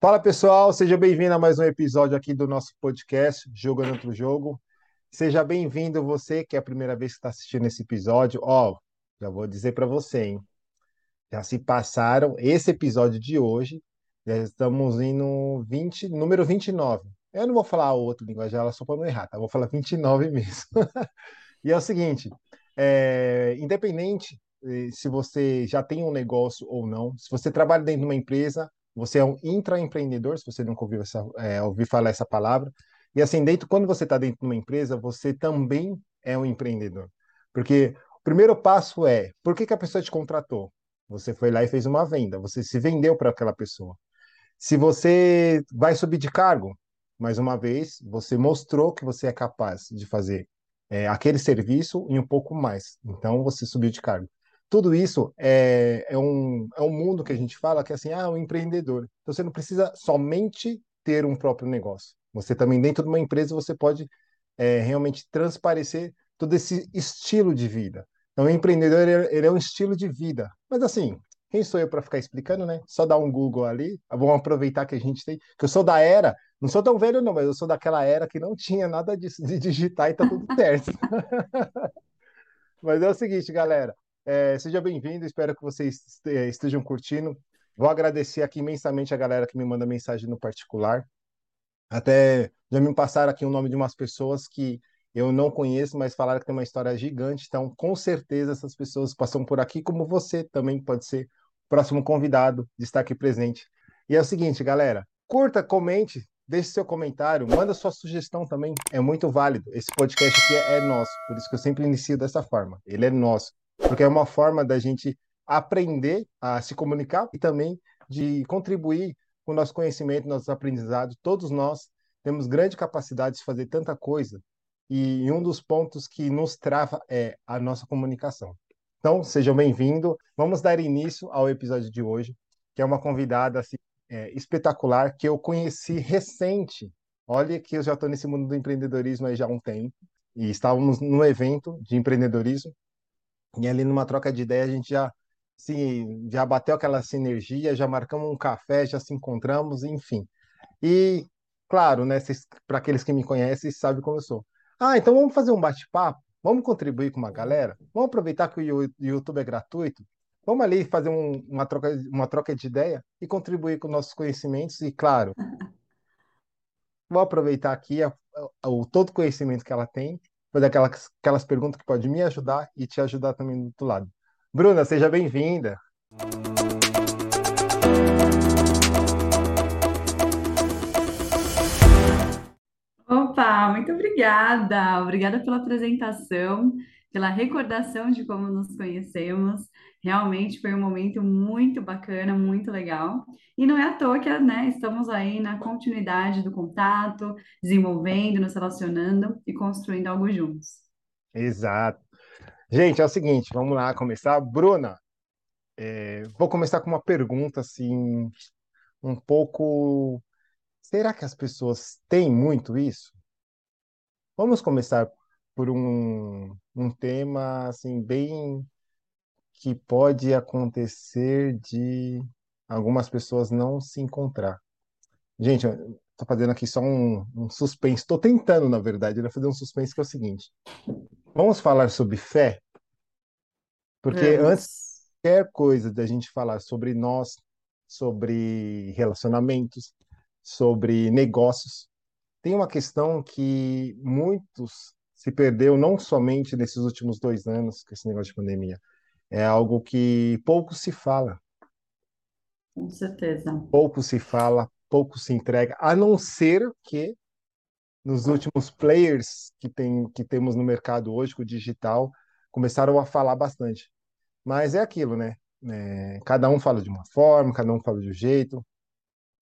Fala pessoal, seja bem-vindo a mais um episódio aqui do nosso podcast Jogando Outro Jogo. Seja bem-vindo você que é a primeira vez que está assistindo esse episódio. Ó, já vou dizer para você, hein? Já se passaram esse episódio de hoje, já estamos indo 20, número 29. Eu não vou falar outro linguagem só para não errar, tá? Vou falar 29 mesmo. e é o seguinte, é, independente eh, se você já tem um negócio ou não, se você trabalha dentro de uma empresa, você é um intraempreendedor, se você nunca ouviu, essa, é, ouviu falar essa palavra. E assim, dentro, quando você está dentro de uma empresa, você também é um empreendedor. Porque o primeiro passo é, por que, que a pessoa te contratou? Você foi lá e fez uma venda, você se vendeu para aquela pessoa. Se você vai subir de cargo, mais uma vez, você mostrou que você é capaz de fazer é, aquele serviço e um pouco mais. Então, você subiu de cargo tudo isso é, é, um, é um mundo que a gente fala que é assim, ah, um empreendedor. Então você não precisa somente ter um próprio negócio. Você também, dentro de uma empresa, você pode é, realmente transparecer todo esse estilo de vida. Então, o empreendedor, ele, ele é um estilo de vida. Mas assim, quem sou eu para ficar explicando, né? Só dar um Google ali. Vamos aproveitar que a gente tem. Que eu sou da era, não sou tão velho, não, mas eu sou daquela era que não tinha nada disso de digitar e tá tudo certo. mas é o seguinte, galera. É, seja bem-vindo, espero que vocês estejam curtindo. Vou agradecer aqui imensamente a galera que me manda mensagem no particular. Até já me passaram aqui o nome de umas pessoas que eu não conheço, mas falaram que tem uma história gigante. Então, com certeza, essas pessoas passam por aqui, como você também pode ser o próximo convidado de estar aqui presente. E é o seguinte, galera, curta, comente, deixe seu comentário, manda sua sugestão também, é muito válido. Esse podcast aqui é nosso, por isso que eu sempre inicio dessa forma. Ele é nosso porque é uma forma da gente aprender a se comunicar e também de contribuir com o nosso conhecimento, nossos aprendizados. Todos nós temos grande capacidade de fazer tanta coisa e um dos pontos que nos trava é a nossa comunicação. Então, sejam bem-vindos. Vamos dar início ao episódio de hoje, que é uma convidada assim, é, espetacular que eu conheci recente. Olha que eu já estou nesse mundo do empreendedorismo aí já há um tempo e estávamos no evento de empreendedorismo e ali numa troca de ideia a gente já se já bateu aquela sinergia, já marcamos um café, já se encontramos, enfim. E claro, né, para aqueles que me conhecem, sabem como eu sou. Ah, então vamos fazer um bate-papo, vamos contribuir com uma galera, vamos aproveitar que o YouTube é gratuito, vamos ali fazer um, uma, troca, uma troca de ideia e contribuir com nossos conhecimentos e, claro, vou aproveitar aqui a, a, o todo conhecimento que ela tem fazer aquelas, aquelas perguntas que podem me ajudar e te ajudar também do outro lado. Bruna, seja bem-vinda. Opa, muito obrigada. Obrigada pela apresentação, pela recordação de como nos conhecemos. Realmente foi um momento muito bacana, muito legal. E não é à toa que, né, estamos aí na continuidade do contato, desenvolvendo, nos relacionando e construindo algo juntos. Exato. Gente, é o seguinte, vamos lá começar. Bruna, é, vou começar com uma pergunta assim, um pouco. Será que as pessoas têm muito isso? Vamos começar por um, um tema assim bem que pode acontecer de algumas pessoas não se encontrar. Gente, estou fazendo aqui só um, um suspense. Estou tentando, na verdade, né, fazer um suspense que é o seguinte. Vamos falar sobre fé? Porque Vamos. antes qualquer coisa da gente falar sobre nós, sobre relacionamentos, sobre negócios, tem uma questão que muitos se perdeu não somente nesses últimos dois anos com esse negócio de pandemia, é algo que pouco se fala. Com certeza. Pouco se fala, pouco se entrega, a não ser que nos últimos players que, tem, que temos no mercado hoje, com o digital, começaram a falar bastante. Mas é aquilo, né? É, cada um fala de uma forma, cada um fala de um jeito,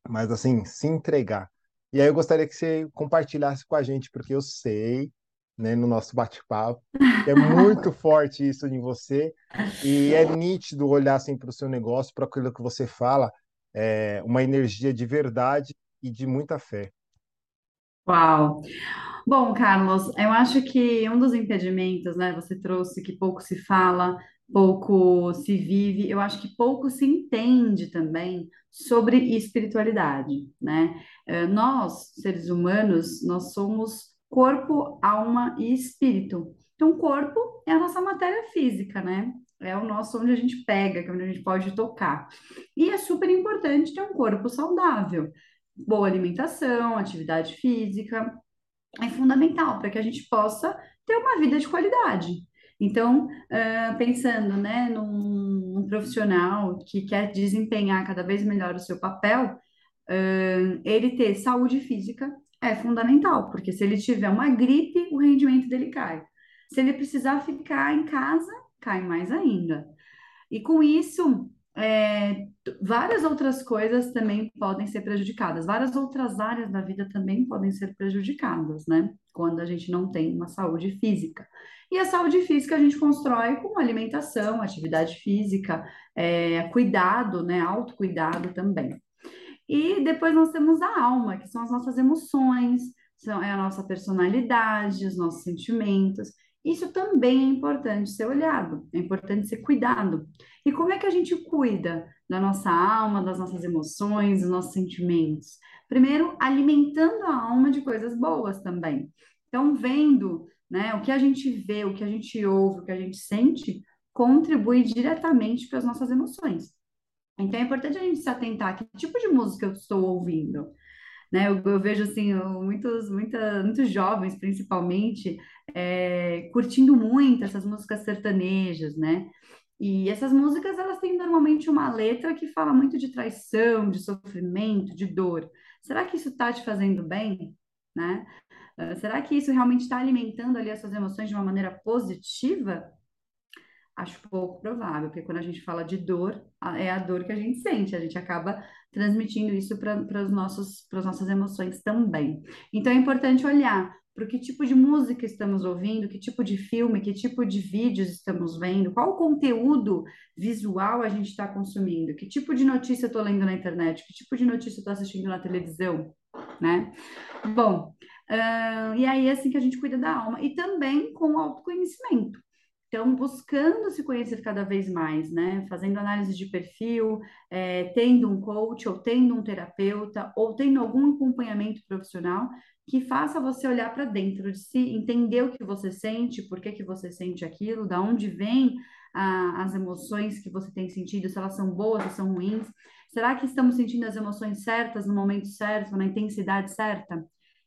mas assim, se entregar. E aí eu gostaria que você compartilhasse com a gente, porque eu sei né, no nosso bate-papo. É muito forte isso em você e é nítido olhar assim para o seu negócio, para aquilo que você fala, é uma energia de verdade e de muita fé. Uau! Bom, Carlos, eu acho que um dos impedimentos, né, você trouxe que pouco se fala, pouco se vive, eu acho que pouco se entende também sobre espiritualidade, né? Eh, Nós, seres humanos, nós somos corpo, alma e espírito. Então, corpo é a nossa matéria física, né? É o nosso onde a gente pega, que é onde a gente pode tocar. E é super importante ter um corpo saudável. Boa alimentação, atividade física, é fundamental para que a gente possa ter uma vida de qualidade. Então, ah, pensando, né, num, num profissional que quer desempenhar cada vez melhor o seu papel, ah, ele ter saúde física é fundamental, porque se ele tiver uma gripe, o rendimento dele cai. Se ele precisar ficar em casa, cai mais ainda. E com isso, é, várias outras coisas também podem ser prejudicadas, várias outras áreas da vida também podem ser prejudicadas, né? Quando a gente não tem uma saúde física. E a saúde física a gente constrói com alimentação, atividade física, é, cuidado, né? Autocuidado também. E depois nós temos a alma, que são as nossas emoções, são, é a nossa personalidade, os nossos sentimentos. Isso também é importante ser olhado, é importante ser cuidado. E como é que a gente cuida da nossa alma, das nossas emoções, dos nossos sentimentos? Primeiro, alimentando a alma de coisas boas também. Então, vendo, né, o que a gente vê, o que a gente ouve, o que a gente sente, contribui diretamente para as nossas emoções. Então é importante a gente se atentar que tipo de música eu estou ouvindo, né? Eu, eu vejo assim muitos, muita, muitos jovens, principalmente, é, curtindo muito essas músicas sertanejas, né? E essas músicas elas têm normalmente uma letra que fala muito de traição, de sofrimento, de dor. Será que isso está te fazendo bem, né? Ah, Será que isso realmente está alimentando ali as suas emoções de uma maneira positiva? Acho pouco provável, porque quando a gente fala de dor, é a dor que a gente sente, a gente acaba transmitindo isso para as nossas emoções também. Então é importante olhar para que tipo de música estamos ouvindo, que tipo de filme, que tipo de vídeos estamos vendo, qual conteúdo visual a gente está consumindo, que tipo de notícia eu estou lendo na internet, que tipo de notícia eu estou assistindo na televisão, né? Bom, ah, e aí é assim que a gente cuida da alma. E também com o autoconhecimento. Então, buscando se conhecer cada vez mais, né? Fazendo análise de perfil, é, tendo um coach, ou tendo um terapeuta, ou tendo algum acompanhamento profissional que faça você olhar para dentro de si, entender o que você sente, por que que você sente aquilo, da onde vem a- as emoções que você tem sentido, se elas são boas ou são ruins. Será que estamos sentindo as emoções certas no momento certo, na intensidade certa?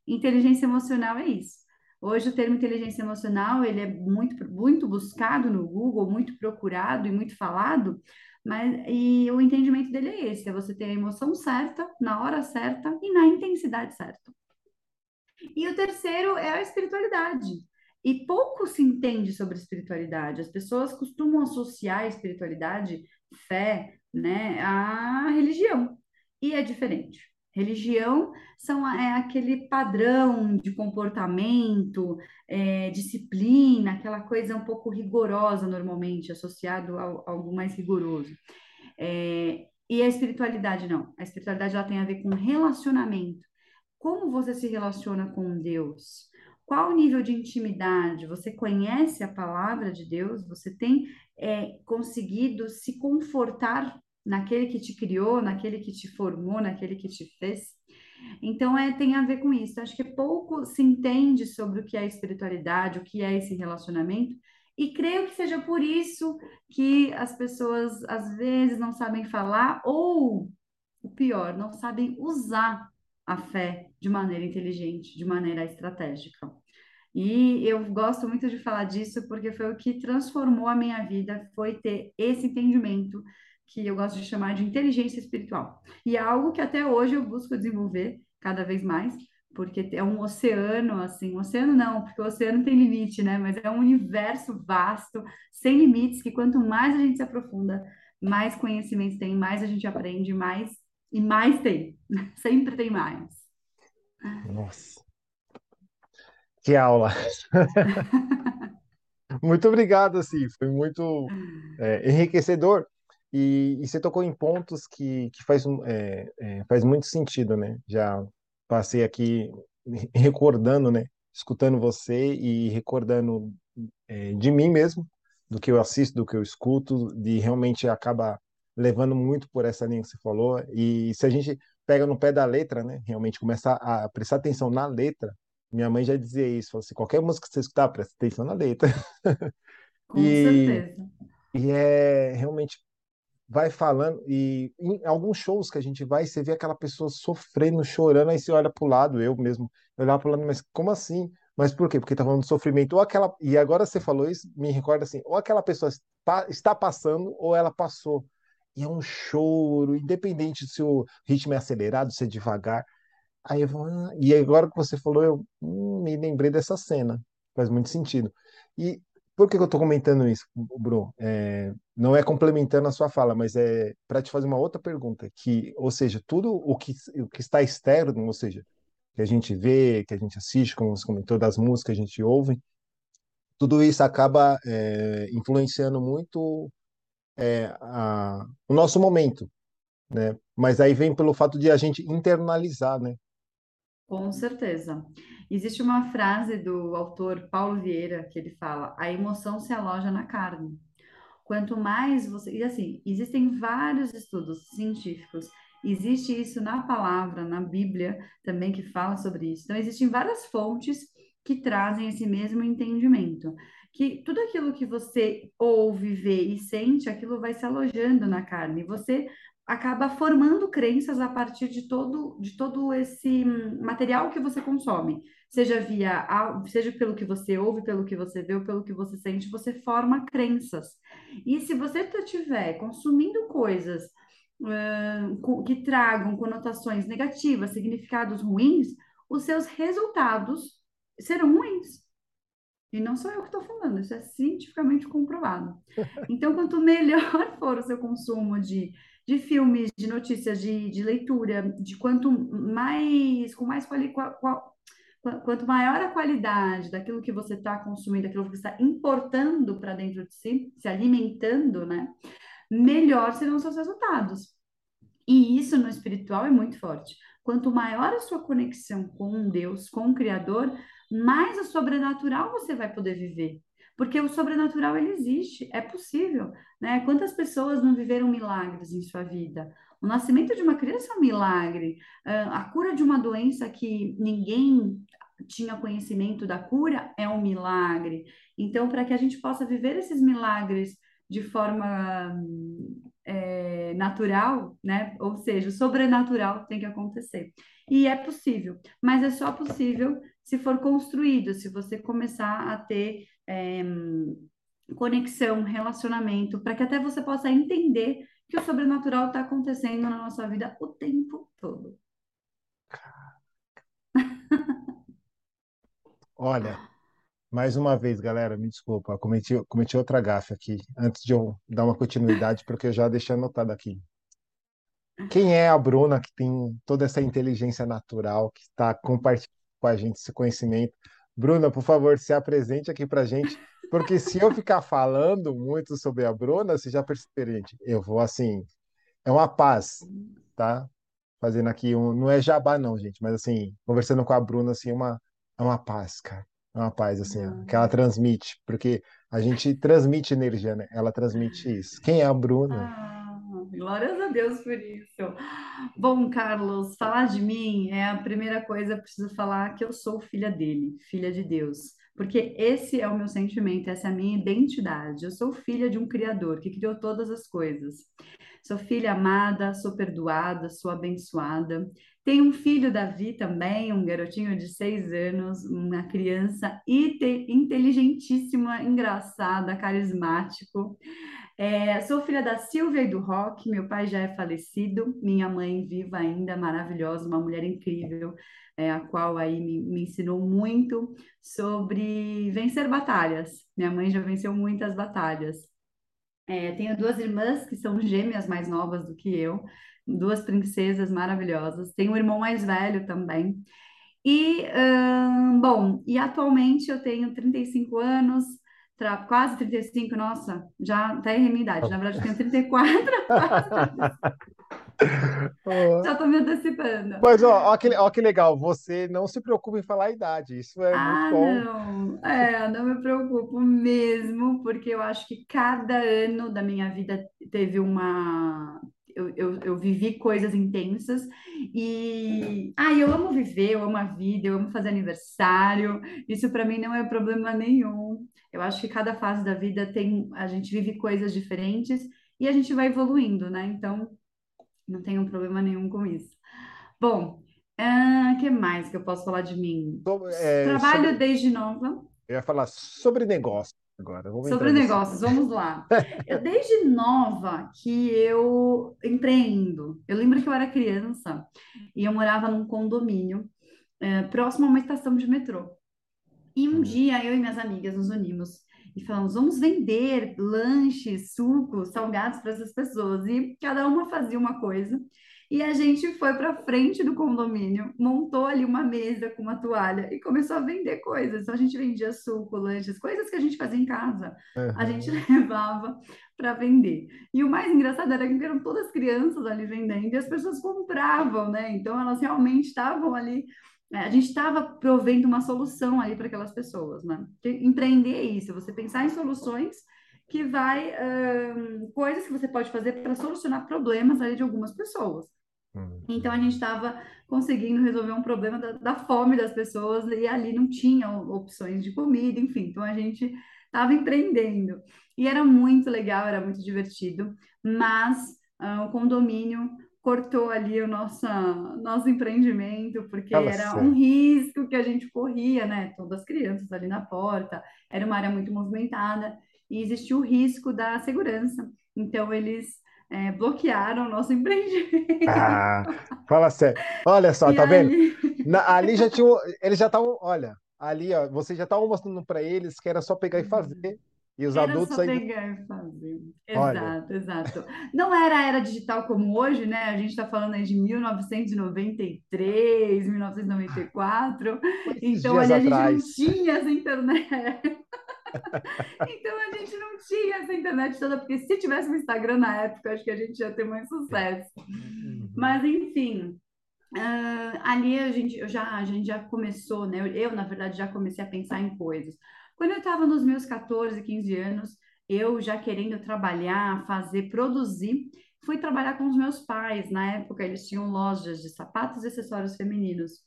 Inteligência emocional é isso. Hoje o termo inteligência emocional, ele é muito, muito buscado no Google, muito procurado e muito falado, mas e o entendimento dele é esse, é você ter a emoção certa, na hora certa e na intensidade certa. E o terceiro é a espiritualidade. E pouco se entende sobre espiritualidade. As pessoas costumam associar a espiritualidade, fé, né, à religião. E é diferente. Religião são, é aquele padrão de comportamento, é, disciplina, aquela coisa um pouco rigorosa normalmente, associado a, algo mais rigoroso. É, e a espiritualidade não. A espiritualidade ela tem a ver com relacionamento como você se relaciona com Deus? Qual o nível de intimidade? Você conhece a palavra de Deus? Você tem é, conseguido se confortar naquele que te criou, naquele que te formou, naquele que te fez? Então, é, tem a ver com isso. Acho que pouco se entende sobre o que é espiritualidade, o que é esse relacionamento, e creio que seja por isso que as pessoas às vezes não sabem falar, ou o pior, não sabem usar a fé de maneira inteligente, de maneira estratégica. E eu gosto muito de falar disso porque foi o que transformou a minha vida, foi ter esse entendimento que eu gosto de chamar de inteligência espiritual. E é algo que até hoje eu busco desenvolver cada vez mais, porque é um oceano, assim, um oceano não, porque o oceano tem limite, né? Mas é um universo vasto, sem limites, que quanto mais a gente se aprofunda, mais conhecimentos tem, mais a gente aprende, mais e mais tem. Sempre tem mais. Nossa, que aula! Muito obrigado, assim, foi muito é, enriquecedor. E, e você tocou em pontos que, que faz, é, é, faz muito sentido, né? Já passei aqui recordando, né? Escutando você e recordando é, de mim mesmo, do que eu assisto, do que eu escuto, de realmente acaba levando muito por essa linha que você falou. E se a gente pega no pé da letra, né, realmente começa a prestar atenção na letra, minha mãe já dizia isso, falou assim, qualquer música que você escutar, presta atenção na letra. Com e, certeza. e é realmente vai falando, e em alguns shows que a gente vai, você vê aquela pessoa sofrendo, chorando, aí você olha pro lado, eu mesmo, eu olhava pro lado, mas como assim? Mas por quê? Porque tá falando de sofrimento, ou aquela, e agora você falou isso, me recorda assim, ou aquela pessoa está, passando, ou ela passou. E é um choro, independente se o ritmo é acelerado, se é devagar. Aí eu vou, ah, e agora que você falou, eu hum, me lembrei dessa cena. Faz muito sentido. E por que eu estou comentando isso, Bruno? É, não é complementando a sua fala, mas é para te fazer uma outra pergunta, que, ou seja, tudo o que, o que está externo, ou seja, que a gente vê, que a gente assiste, como você comentou, das músicas que a gente ouve, tudo isso acaba é, influenciando muito é, a, o nosso momento, né? Mas aí vem pelo fato de a gente internalizar, né? Com certeza. Existe uma frase do autor Paulo Vieira que ele fala: a emoção se aloja na carne. Quanto mais você. E assim, existem vários estudos científicos, existe isso na palavra, na Bíblia também que fala sobre isso. Então, existem várias fontes que trazem esse mesmo entendimento. Que tudo aquilo que você ouve, vê e sente, aquilo vai se alojando na carne. Você acaba formando crenças a partir de todo, de todo esse material que você consome, seja via, seja pelo que você ouve, pelo que você vê ou pelo que você sente, você forma crenças. E se você estiver consumindo coisas uh, que tragam conotações negativas, significados ruins, os seus resultados serão ruins. E não sou eu que estou falando, isso é cientificamente comprovado. Então, quanto melhor for o seu consumo de de filmes, de notícias, de, de leitura, de quanto mais, com mais quali, qual, qual, quanto maior a qualidade daquilo que você está consumindo, daquilo que você está importando para dentro de si, se alimentando, né? Melhor serão os seus resultados. E isso no espiritual é muito forte. Quanto maior a sua conexão com Deus, com o Criador, mais o sobrenatural você vai poder viver. Porque o sobrenatural ele existe, é possível, né? Quantas pessoas não viveram milagres em sua vida? O nascimento de uma criança é um milagre, ah, a cura de uma doença que ninguém tinha conhecimento da cura é um milagre. Então, para que a gente possa viver esses milagres de forma é, natural, né? Ou seja, o sobrenatural tem que acontecer. E é possível, mas é só possível se for construído, se você começar a ter é, conexão, relacionamento, para que até você possa entender que o sobrenatural está acontecendo na nossa vida o tempo todo. Olha, mais uma vez, galera, me desculpa, cometi, cometi outra gafe aqui, antes de eu dar uma continuidade, porque eu já deixei anotado aqui. Quem é a Bruna que tem toda essa inteligência natural, que está compartilhando com a gente esse conhecimento? Bruna, por favor, se apresente aqui para gente, porque se eu ficar falando muito sobre a Bruna, você já percebeu, gente, eu vou assim, é uma paz, tá? Fazendo aqui um, não é jabá não, gente, mas assim, conversando com a Bruna, assim, é uma, é uma paz, cara, é uma paz, assim, ó, que ela transmite, porque a gente transmite energia, né? Ela transmite isso. Quem é a Bruna? Ah. Glórias a Deus por isso. Bom, Carlos, falar de mim é a primeira coisa, preciso falar que eu sou filha dele, filha de Deus. Porque esse é o meu sentimento, essa é a minha identidade. Eu sou filha de um Criador que criou todas as coisas. Sou filha amada, sou perdoada, sou abençoada. Tenho um filho, Davi, também, um garotinho de seis anos, uma criança inteligentíssima, engraçada, carismático. É, sou filha da Silvia e do Rock, meu pai já é falecido, minha mãe viva ainda, maravilhosa, uma mulher incrível, é, a qual aí me, me ensinou muito sobre vencer batalhas. Minha mãe já venceu muitas batalhas. É, tenho duas irmãs que são gêmeas mais novas do que eu, duas princesas maravilhosas. Tenho um irmão mais velho também. E, hum, bom, e atualmente eu tenho 35 anos, tra... quase 35, nossa, já até errei minha idade. Na verdade, eu tenho 34, quase 35. Oh. Já tô me antecipando. Mas, ó, ó, que, ó que legal, você não se preocupa em falar a idade, isso é muito Ah, bom. não. É, não me preocupo mesmo, porque eu acho que cada ano da minha vida teve uma. Eu, eu, eu vivi coisas intensas e. Ah, eu amo viver, eu amo a vida, eu amo fazer aniversário. Isso para mim não é problema nenhum. Eu acho que cada fase da vida tem. A gente vive coisas diferentes e a gente vai evoluindo, né? Então, não tenho problema nenhum com isso. Bom, o que mais que eu posso falar de mim? É, Trabalho sobre, desde nova. eu ia falar sobre negócio agora, vamos Sobre negócios, vamos lá. Eu, desde nova que eu empreendo. Eu lembro que eu era criança e eu morava num condomínio, eh, próximo a uma estação de metrô. E um Hum, dia eu e minhas amigas nos unimos e falamos: vamos vender lanches, sucos, salgados para essas pessoas. E cada uma fazia uma coisa. E a gente foi para frente do condomínio, montou ali uma mesa com uma toalha e começou a vender coisas. Então a gente vendia suco, lanches, coisas que a gente fazia em casa. A gente levava para vender. E o mais engraçado era que eram todas crianças ali vendendo e as pessoas compravam, né? Então elas realmente estavam ali é, a gente estava provendo uma solução ali para aquelas pessoas, né? Porque empreender é isso, você pensar em soluções que vai, ahn, coisas que você pode fazer para solucionar problemas ali de algumas pessoas. Hum, Então a gente estava conseguindo resolver um problema da, da fome das pessoas e ali não tinha opções de comida, enfim. Então a gente estava empreendendo e era muito legal, era muito divertido, mas ah, o condomínio cortou ali o nosso, nosso empreendimento porque era um risco que a gente corria, né? Todas as crianças ali na porta, era uma área muito movimentada e existia o risco da segurança. Então eles eh, bloquearam o nosso empreendimento. Ah, fala sério. Olha só, E tá vendo? aí, Na- ali já tinha, eles já estavam, olha, ali, ó, vocês já estavam mostrando para eles que era só pegar e fazer. E os era adultos só ainda, pegar e fazer. olha, Exato, exato. Não era a era digital como hoje, né? A gente está falando aí de 1993, 1994. foi esses Então, ali a gente não tinha essa internet. Então, a gente não tinha essa internet toda, porque se tivesse um Instagram na época, acho que a gente ia ter mais sucesso. Uhum. Mas, enfim, ah, ali a gente, eu já, a gente já começou, né? Eu, na verdade, já comecei a pensar em coisas. Quando eu estava nos meus 14, 15 anos, eu já querendo trabalhar, fazer, produzir, fui trabalhar com os meus pais. Na época, eles tinham lojas de sapatos e acessórios femininos.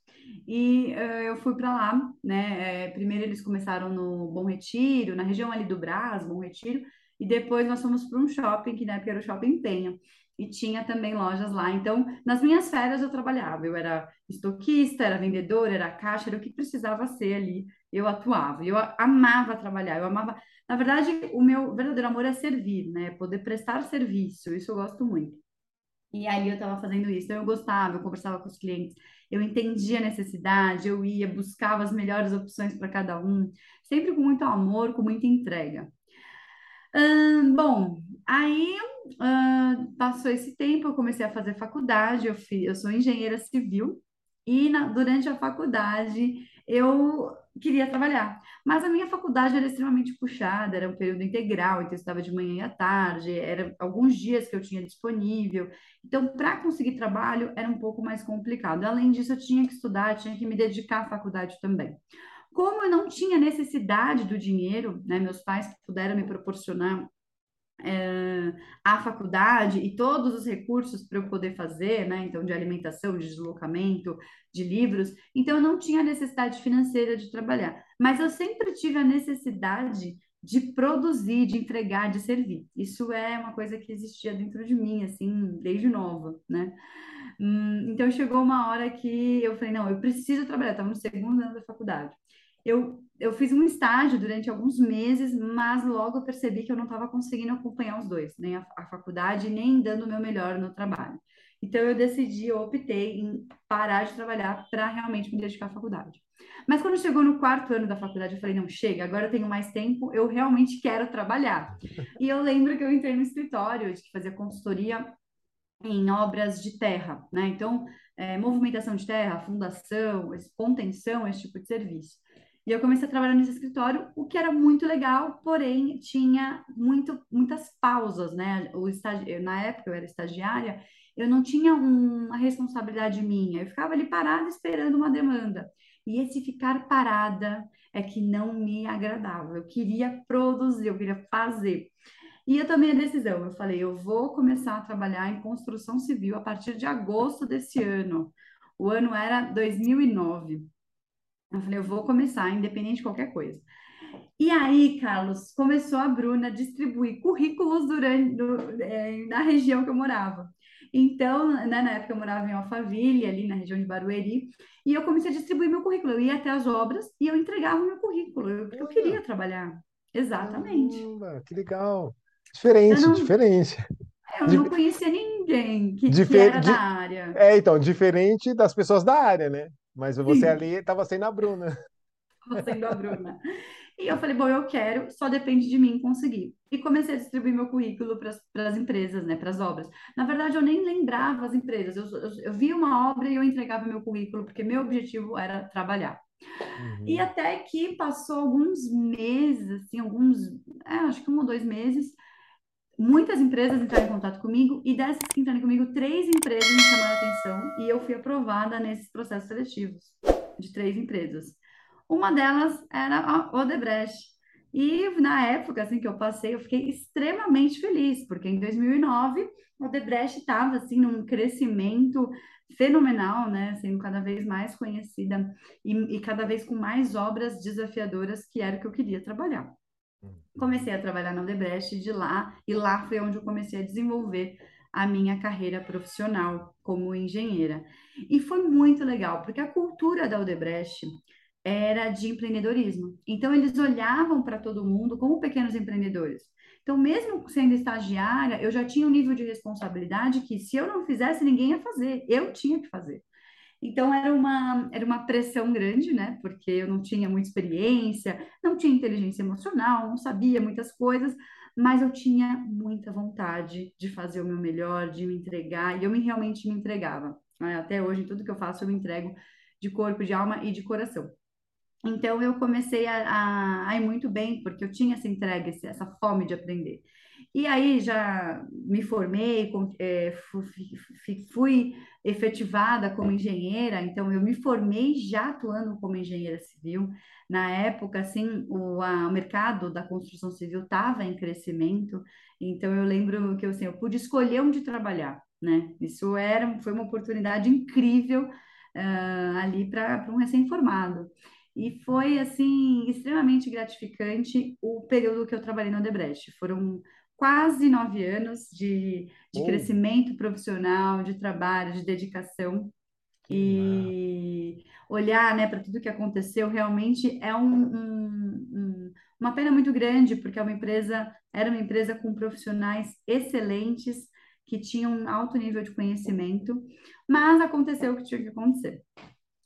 E eh, eu fui para lá, né? Eh, primeiro eles começaram no Bom Retiro, na região ali do Brás, Bom Retiro, e depois nós fomos para um shopping, que na época era o Shopping Penha e tinha também lojas lá. Então, nas minhas férias eu trabalhava, eu era estoquista, era vendedora, era caixa, era o que precisava ser ali, eu atuava. Eu amava trabalhar, eu amava. Na verdade, o meu verdadeiro amor é servir, né? Poder prestar serviço, isso eu gosto muito. E aí eu estava fazendo isso, então eu gostava, eu conversava com os clientes, eu entendia a necessidade, eu ia, buscava as melhores opções para cada um, sempre com muito amor, com muita entrega. Ahn, bom, aí ahn, passou esse tempo, eu comecei a fazer faculdade, eu, fi- eu sou engenheira civil, e na- durante a faculdade eu queria trabalhar. Mas a minha faculdade era extremamente puxada, era um período integral, então eu estava de manhã e à tarde, era alguns dias que eu tinha disponível. Então, para conseguir trabalho era um pouco mais complicado. Além disso, eu tinha que estudar, tinha que me dedicar à faculdade também. Como eu não tinha necessidade do dinheiro, né, meus pais puderam me proporcionar eh, a faculdade e todos os recursos para eu poder fazer, né, então de alimentação, de deslocamento, de livros, então eu não tinha necessidade financeira de trabalhar, mas eu sempre tive a necessidade de produzir, de entregar, de servir. Isso é uma coisa que existia dentro de mim, assim, desde nova, né? Hum, então chegou uma hora que eu falei, não, eu preciso trabalhar, estava no segundo ano da faculdade. Eu, eu fiz um estágio durante alguns meses, mas logo eu percebi que eu não estava conseguindo acompanhar os dois, nem a, a faculdade, nem dando o meu melhor no trabalho. Então eu decidi, eu optei em parar de trabalhar para realmente me dedicar à faculdade. Mas quando chegou no quarto ano da faculdade, eu falei, não, chega, agora eu tenho mais tempo, eu realmente quero trabalhar. E eu lembro que eu entrei no escritório de que fazia consultoria em obras de terra, né? Então, é, movimentação de terra, fundação, contenção, esse tipo de serviço. E eu comecei a trabalhar nesse escritório, o que era muito legal, porém tinha muito, muitas pausas, né? O estagi... Na época eu era estagiária, eu não tinha um, uma responsabilidade minha, eu ficava ali parada esperando uma demanda. E esse ficar parada é que não me agradava. Eu queria produzir, eu queria fazer. E eu tomei a decisão, eu falei, eu vou começar a trabalhar em construção civil a partir de agosto desse ano. O ano era 2009. Eu falei, eu vou começar, independente de qualquer coisa. E aí, Carlos, começou a Bruna a distribuir currículos durante, do, é, na região que eu morava. Então, né, na época eu morava em Alphaville, ali na região de Barueri, e eu comecei a distribuir meu currículo. Eu ia até as obras e eu entregava meu currículo, eu, eu queria trabalhar. Exatamente. Caramba, que legal. Diferente, Eu não, diferente. eu Di- não conhecia ninguém que, que difer- era da área. é, então, diferente das pessoas da área, né? Mas você ali estava sendo a Bruna. sendo a Bruna. E eu falei, bom, eu quero, só depende de mim conseguir. E comecei a distribuir meu currículo para as empresas, né, para as obras. Na verdade, eu nem lembrava as empresas. Eu, eu, eu via uma obra e eu entregava meu currículo, porque meu objetivo era trabalhar. E Uhum. até que passou alguns meses, assim, alguns, é, acho que um ou dois meses, muitas empresas entraram em contato comigo, e dessas que entraram comigo, três empresas me chamaram atenção, e eu fui aprovada nesses processos seletivos de três empresas. Uma delas era a Odebrecht. E na época assim que eu passei, eu fiquei extremamente feliz, porque em 2009 a Odebrecht estava assim num crescimento fenomenal, né, sendo cada vez mais conhecida e, e cada vez com mais obras desafiadoras, que era o que eu queria trabalhar. Comecei a trabalhar na Odebrecht de lá, e lá foi onde eu comecei a desenvolver a minha carreira profissional como engenheira. E foi muito legal, porque a cultura da Odebrecht era de empreendedorismo. Então, eles olhavam para todo mundo como pequenos empreendedores. Então, mesmo sendo estagiária, eu já tinha um nível de responsabilidade que, se eu não fizesse, ninguém ia fazer, eu tinha que fazer. Então era uma, era uma pressão grande, né? Porque eu não tinha muita experiência, não tinha inteligência emocional, não sabia muitas coisas, mas eu tinha muita vontade de fazer o meu melhor, de me entregar, e eu me, realmente me entregava. né? Até hoje, tudo que eu faço, eu me entrego de corpo, de alma e de coração. Então eu comecei a, a, a ir muito bem, porque eu tinha essa entrega, essa fome de aprender. E aí já me formei, fi- fui, efetivada como engenheira, então eu me formei já atuando como engenheira civil. Na época, assim, o, a- o mercado da construção civil estava em crescimento, então eu lembro que assim, eu pude escolher onde trabalhar, né? Isso era, foi uma oportunidade incrível, ah, ali para um recém-formado. E foi, assim, extremamente gratificante o período que eu trabalhei na Odebrecht. Foram quase nove anos de, de Oh, crescimento profissional, de trabalho, de dedicação. E olhar, né, para tudo que aconteceu realmente é um, um- um- uma pena muito grande, porque é uma empresa, era uma empresa com profissionais excelentes, que tinham um alto nível de conhecimento, mas aconteceu o que tinha que acontecer.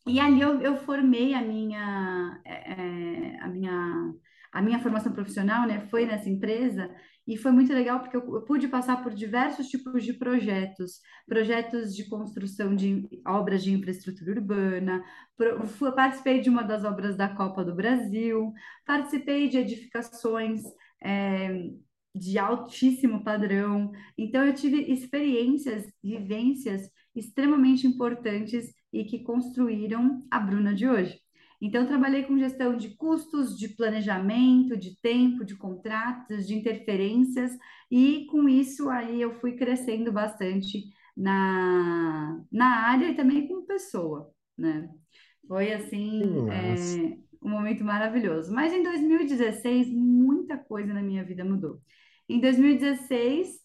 E ali eu, eu formei a minha, eh, eh, a minha, a minha formação profissional, né? Foi nessa empresa e foi muito legal porque eu, eu pude passar por diversos tipos de projetos, projetos de construção de obras de infraestrutura urbana, pro- fu- participei de uma das obras da Copa do Brasil, participei de edificações, eh, de altíssimo padrão. Então eu tive experiências, vivências extremamente importantes e que construíram a Bruna de hoje. Então, eu trabalhei com gestão de custos, de planejamento, de tempo, de contratos, de interferências, e com isso aí eu fui crescendo bastante na, na área e também como pessoa, né? Foi assim, é, um momento maravilhoso. Mas em 2016, muita coisa na minha vida mudou. Em 2016,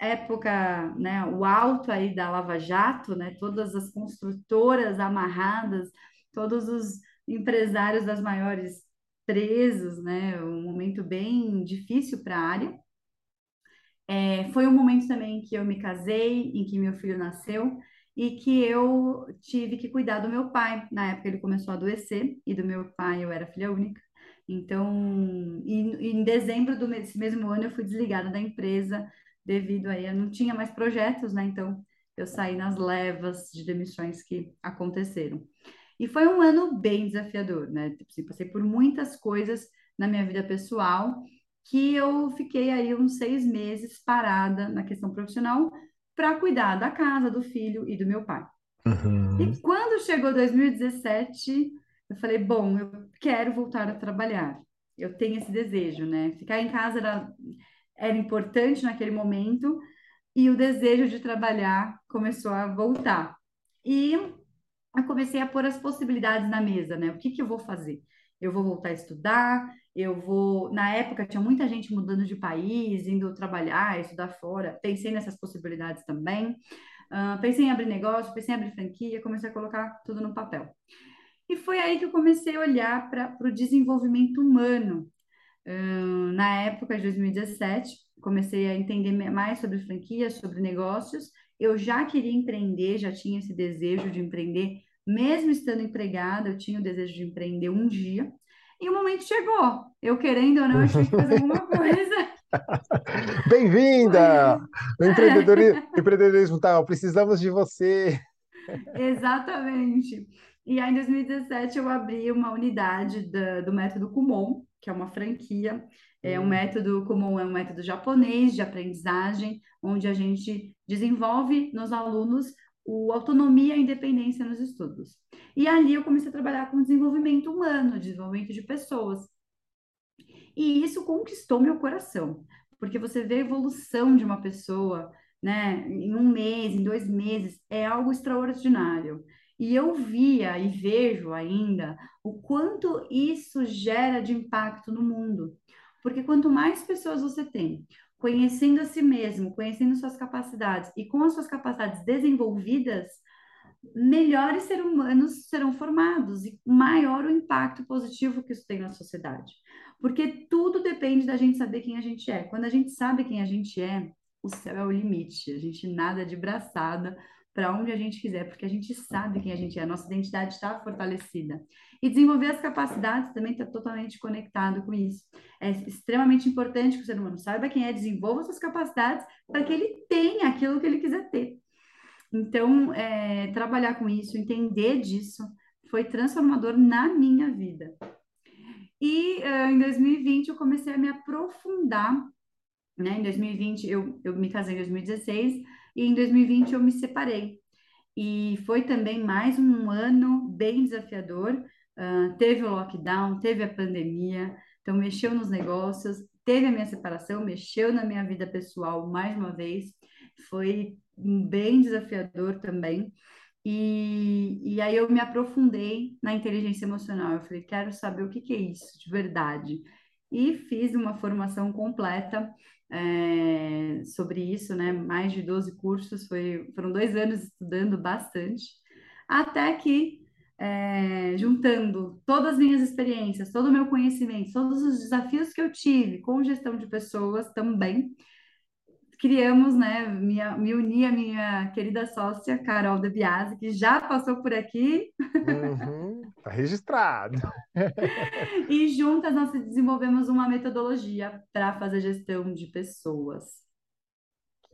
época, né, o alto aí da Lava Jato, né, todas as construtoras amarradas, todos os empresários das maiores presos, né, um momento bem difícil para a área. É, foi um momento também que eu me casei, em que meu filho nasceu e que eu tive que cuidar do meu pai. Na época ele começou a adoecer e do meu pai eu era filha única. Então, e, e em dezembro do mesmo ano eu fui desligada da empresa devido a eu não tinha mais projetos, né? Então eu saí nas levas de demissões que aconteceram. E foi um ano bem desafiador, né? Tipo assim, passei por muitas coisas na minha vida pessoal que eu fiquei aí uns seis meses parada na questão profissional, para cuidar da casa, do filho e do meu pai. Uhum. E quando chegou 2017, eu falei, bom, eu quero voltar a trabalhar. Eu tenho esse desejo, né? Ficar em casa era, era importante naquele momento e o desejo de trabalhar começou a voltar. E eu comecei a pôr as possibilidades na mesa, né? O que que eu vou fazer? Eu vou voltar a estudar, eu vou. Na época tinha muita gente mudando de país, indo trabalhar, estudar fora. Pensei nessas possibilidades também. Uh, pensei em abrir negócio, pensei em abrir franquia, comecei a colocar tudo no papel. E foi aí que eu comecei a olhar para o desenvolvimento humano. Uh, na época de 2017, comecei a entender mais sobre franquias, sobre negócios. Eu já queria empreender, já tinha esse desejo de empreender, mesmo estando empregada, eu tinha o desejo de empreender um dia. E o momento chegou. Eu querendo ou não, eu tinha que fazer alguma coisa. Bem-vinda! O empreendedorismo, tal, tá, precisamos de você. Exatamente. E aí, em 2017, eu abri uma unidade da, do método Kumon, que é uma franquia. É um hum. método Kumon, é um método japonês de aprendizagem, onde a gente desenvolve nos alunos o autonomia e independência nos estudos. E ali eu comecei a trabalhar com desenvolvimento humano, desenvolvimento de pessoas. E isso conquistou meu coração, porque você vê a evolução de uma pessoa, né, em um mês, em dois meses, é algo extraordinário. E eu via e vejo ainda o quanto isso gera de impacto no mundo. Porque quanto mais pessoas você tem, conhecendo a si mesmo, conhecendo suas capacidades e com as suas capacidades desenvolvidas, melhores seres humanos serão formados e maior o impacto positivo que isso tem na sociedade. Porque tudo depende da gente saber quem a gente é. Quando a gente sabe quem a gente é, o céu é o limite. A gente nada de braçada para onde a gente quiser, porque a gente sabe quem a gente é, a nossa identidade está fortalecida. E desenvolver as capacidades também está totalmente conectado com isso. É extremamente importante que o ser humano saiba quem é, desenvolva suas capacidades para que ele tenha aquilo que ele quiser ter. Então, é, trabalhar com isso, entender disso, foi transformador na minha vida. E uh, em 2020 eu comecei a me aprofundar, né? Em 2020 eu, eu me casei em 2016 e em 2020 eu me separei. E foi também mais um ano bem desafiador. Uh, teve o lockdown, teve a pandemia, então mexeu nos negócios, teve a minha separação, mexeu na minha vida pessoal mais uma vez. Foi bem desafiador também. E, e aí eu me aprofundei na inteligência emocional. Eu falei, quero saber o que, que é isso de verdade. E fiz uma formação completa é, sobre isso, né? Mais de 12 cursos, foi, foram dois anos estudando bastante, até que, é, juntando todas as minhas experiências, todo o meu conhecimento, todos os desafios que eu tive com gestão de pessoas também, criamos, né, minha, me uni a minha querida sócia, Carol De Biasi, que já passou por aqui. Uhum, tá registrado. e juntas nós desenvolvemos uma metodologia para fazer gestão de pessoas.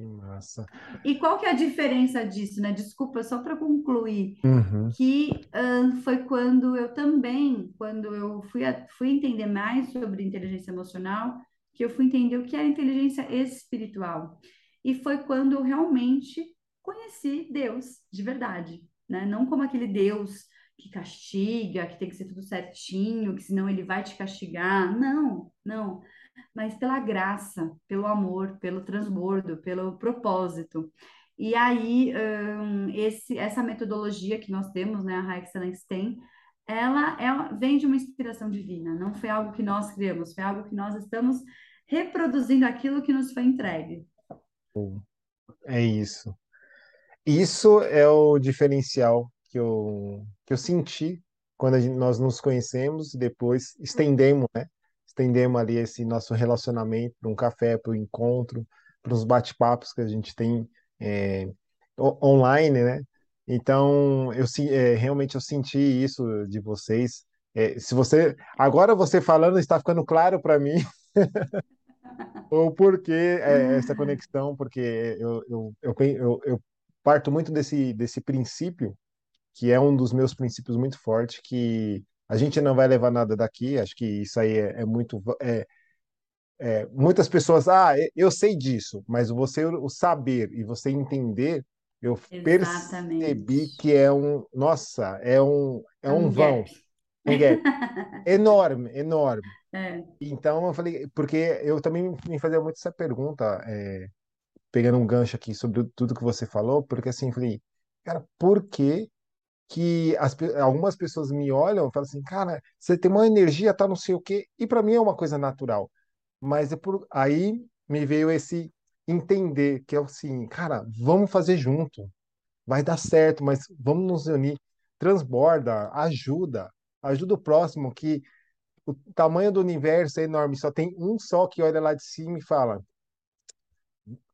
Que massa. E qual que é a diferença disso, né? Desculpa, só para concluir, uhum. que uh, foi quando eu também, quando eu fui, a, fui entender mais sobre inteligência emocional, que eu fui entender o que era inteligência espiritual. E foi quando eu realmente conheci Deus de verdade, né? Não como aquele Deus que castiga, que tem que ser tudo certinho, que senão ele vai te castigar. Não, não. Mas pela graça, pelo amor, pelo transbordo, pelo propósito. E aí, um, esse, essa metodologia que nós temos, né, a High Excellence tem, ela, ela vem de uma inspiração divina, não foi algo que nós criamos, foi algo que nós estamos reproduzindo aquilo que nos foi entregue. É isso. Isso é o diferencial que eu, que eu senti quando gente, nós nos conhecemos e depois estendemos, né? Estendemos ali esse nosso relacionamento para um café, para o encontro, para os bate-papos que a gente tem é, online, né? Então, eu é, realmente eu senti isso de vocês. É, se você agora você falando está ficando claro para mim Ou porque é, essa conexão, porque eu, eu, eu, eu, parto muito desse, desse princípio, que é um dos meus princípios muito fortes, que a gente não vai levar nada daqui, acho que isso aí é, é muito. É, é, muitas pessoas, ah, eu sei disso, mas você o saber e você entender, eu percebi Exatamente. que é um, nossa, é um, é É um um vão, gap. Gap enorme, enorme. É, Então eu falei, porque eu também me fazia muito essa pergunta, é, pegando um gancho aqui sobre tudo que você falou, porque assim, eu falei, cara, por que que as, algumas pessoas me olham e falam assim, cara, você tem uma energia, tá não sei o quê, e para mim é uma coisa natural. Mas é por aí me veio esse entender que é assim, cara, vamos fazer junto, vai dar certo, mas vamos nos unir, transborda, ajuda, ajuda o próximo, que o tamanho do universo é enorme, só tem um só que olha lá de cima e fala,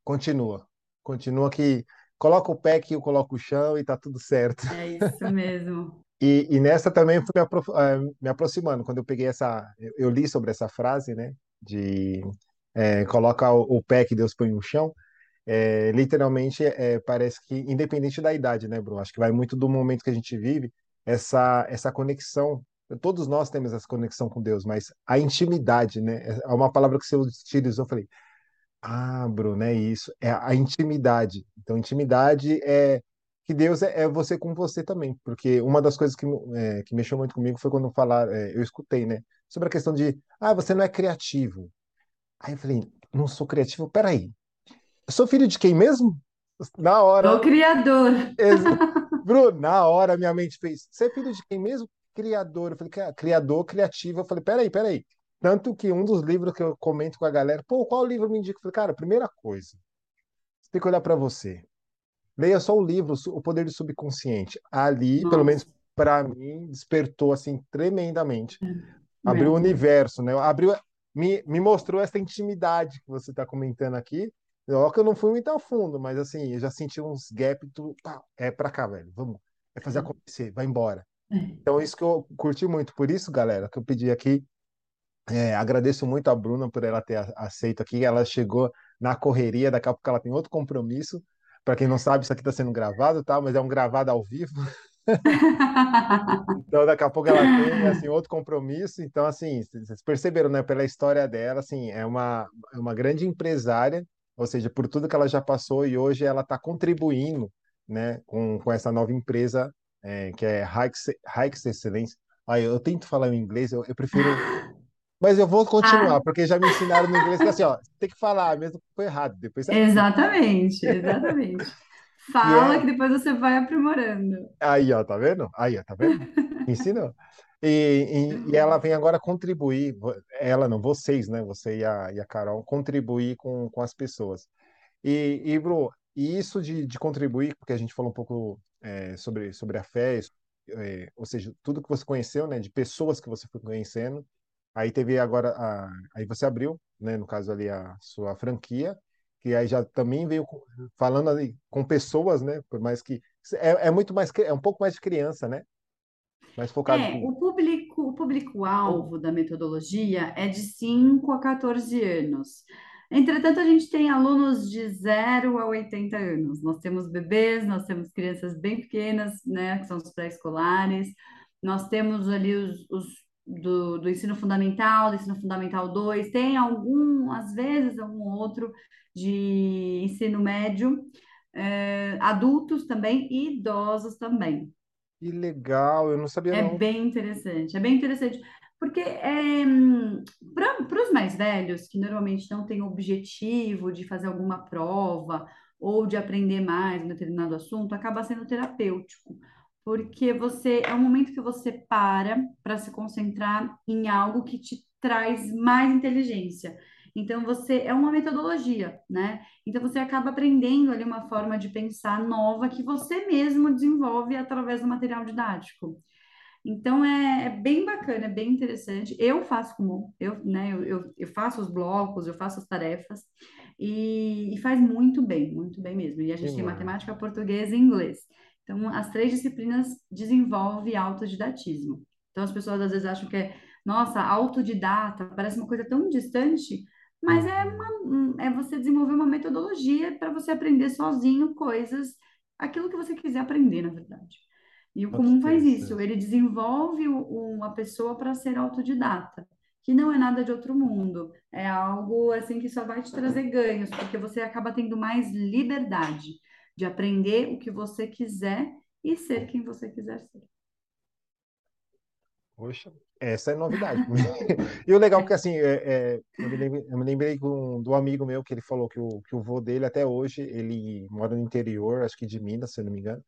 continua, continua que coloca o pé que eu coloco o chão e tá tudo certo. é isso mesmo. E, e nessa também fui me, apro eh, me aproximando, quando eu peguei essa, eu, li sobre essa frase, né, de eh, coloca o, o pé que Deus põe no chão, é, literalmente é, parece que, independente da idade, né, Bruno? Acho que vai muito do momento que a gente vive, essa, essa conexão. Todos nós temos essa conexão com Deus, mas a intimidade, né? É uma palavra que você utilizou, eu falei, ah, Bruno, é isso, é a intimidade. Então, intimidade é que Deus é, é você com você também, porque uma das coisas que, é, que mexeu muito comigo foi quando falar, é, eu escutei, né, sobre a questão de, ah, você não é criativo. Aí eu falei, não sou criativo? Peraí, eu sou filho de quem mesmo? Na Do hora, Criador. ex- Bruno, na hora minha mente fez, você é filho de quem mesmo? Criador. Eu falei, "Cara, criador, criativo. Eu falei, peraí, peraí. Tanto que um dos livros que eu comento com a galera, pô, qual livro me indica? Eu falei, cara, primeira coisa, você tem que olhar para você. Leia só o livro, O Poder do Subconsciente. Ali, pelo menos Nossa, para mim, despertou assim tremendamente. Abriu o é. universo, né? Abriu, me, me mostrou essa intimidade que você está comentando aqui. Ó, que eu não fui muito a fundo, mas assim, eu já senti uns gaps, tu, pá, é pra cá, velho. Vamos, é fazer acontecer, vai embora. É. Então, isso que eu curti muito. Por isso, galera, que eu pedi aqui, é, agradeço muito a Bruna por ela ter aceito aqui. Ela chegou na correria, daqui a pouco ela tem outro compromisso. Para quem não sabe, isso aqui está sendo gravado, tá? Mas é um gravado ao vivo. Então, daqui a pouco ela tem assim outro compromisso. Então, assim, vocês perceberam, né? Pela história dela, assim, é uma, é uma grande empresária, ou seja, por tudo que ela já passou e hoje ela está contribuindo, né, com, com essa nova empresa é, que é Hikes, Excellence. Aí eu tento falar em inglês, eu, eu prefiro, mas eu vou continuar, Ah, porque já me ensinaram no inglês que assim, ó, tem que falar, mesmo que foi errado, depois exatamente, exatamente. Fala é que depois você vai aprimorando. Aí, ó, tá vendo? Aí, ó, tá vendo? Ensinou. E, e, e ela vem agora contribuir, ela não, vocês, né? Você e a, e a Carol, contribuir com, com as pessoas. E, e Bru, e isso de, de contribuir, porque a gente falou um pouco é, sobre, sobre a fé, é, ou seja, tudo que você conheceu, né? De pessoas que você foi conhecendo. Aí teve agora, a, aí você abriu, né? No caso ali, a sua franquia, que aí já também veio falando ali com pessoas, né? Por mais que é, é muito mais, é um pouco mais de criança, né? Mais focado É, o público, o público-alvo da metodologia é de 5 a 14 anos. Entretanto, a gente tem alunos de zero a 80 anos. Nós temos bebês, nós temos crianças bem pequenas, né, que são os pré-escolares. Nós temos ali os, os do, do ensino fundamental, do ensino fundamental 2. Tem algum, às vezes, algum outro de ensino médio, eh, adultos também e idosos também. Que legal, eu não sabia É não. bem interessante, é bem interessante, porque é, para os mais velhos, que normalmente não têm objetivo de fazer alguma prova ou de aprender mais um determinado assunto, acaba sendo terapêutico, porque você é um momento que você para para se concentrar em algo que te traz mais inteligência. Então, você é uma metodologia, né? Então, você acaba aprendendo ali uma forma de pensar nova que você mesmo desenvolve através do material didático. Então é, é bem bacana, é bem interessante. Eu faço como eu, né? Eu, eu, eu faço os blocos, eu faço as tarefas e, e faz muito bem, muito bem mesmo. E a gente tem massa. matemática, português e inglês. Então, as três disciplinas desenvolvem autodidatismo. Então, as pessoas às vezes acham que é, nossa, autodidata, parece uma coisa tão distante, mas é, Uhum. uma, é você desenvolver uma metodologia para você aprender sozinho coisas, aquilo que você quiser aprender, na verdade. E o comum faz isso, ele desenvolve uma pessoa para ser autodidata, que não é nada de outro mundo. É algo assim que só vai te trazer ganhos, porque você acaba tendo mais liberdade de aprender o que você quiser e ser quem você quiser ser. Poxa, essa é novidade. e o legal é que assim, é, é, eu, me lembrei, eu me lembrei um, do amigo meu que ele falou que o, que o vô dele até hoje, ele mora no interior, acho que de Minas, se eu não me engano,